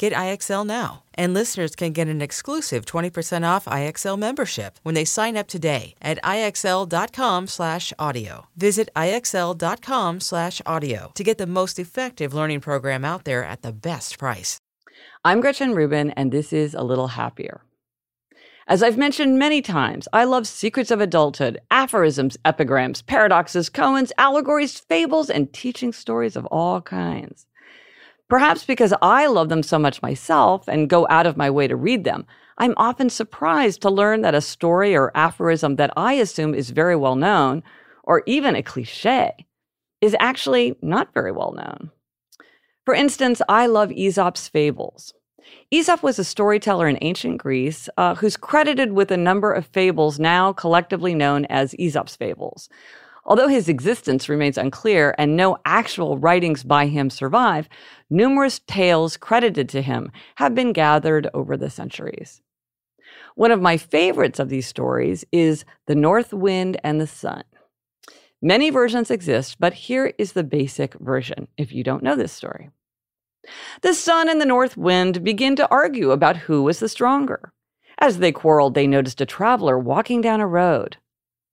Get IXL now. And listeners can get an exclusive 20% off IXL membership when they sign up today at IXL.com/audio. Visit IXL.com/audio to get the most effective learning program out there at the best price. I'm Gretchen Rubin, and this is A Little Happier. As I've mentioned many times, I love secrets of adulthood, aphorisms, epigrams, paradoxes, koans, allegories, fables, and teaching stories of all kinds. Perhaps because I love them so much myself and go out of my way to read them, I'm often surprised to learn that a story or aphorism that I assume is very well known, or even a cliche, is actually not very well known. For instance, I love Aesop's fables. Aesop was a storyteller in ancient Greece uh, who's credited with a number of fables now collectively known as Aesop's fables. Although his existence remains unclear and no actual writings by him survive, numerous tales credited to him have been gathered over the centuries. One of my favorites of these stories is The North Wind and the Sun. Many versions exist, but here is the basic version if you don't know this story. The sun and the north wind begin to argue about who was the stronger. As they quarreled, they noticed a traveler walking down a road.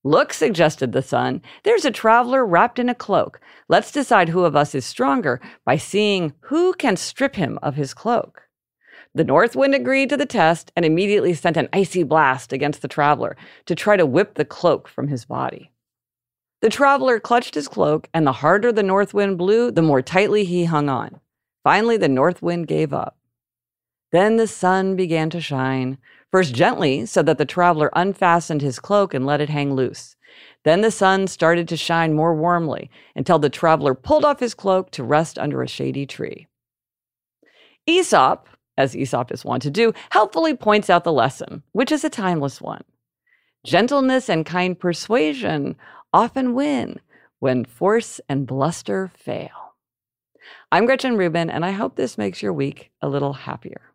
Look, suggested the sun, there's a traveler wrapped in a cloak. Let's decide who of us is stronger by seeing who can strip him of his cloak. The north wind agreed to the test and immediately sent an icy blast against the traveler to try to whip the cloak from his body. The traveler clutched his cloak, and the harder the north wind blew, the more tightly he hung on. Finally, the north wind gave up. Then the sun began to shine, first gently, so that the traveler unfastened his cloak and let it hang loose. Then the sun started to shine more warmly until the traveler pulled off his cloak to rest under a shady tree. Aesop, as Aesop is wont to do, helpfully points out the lesson, which is a timeless one. Gentleness and kind persuasion often win when force and bluster fail. I'm Gretchen Rubin, and I hope this makes your week a little happier.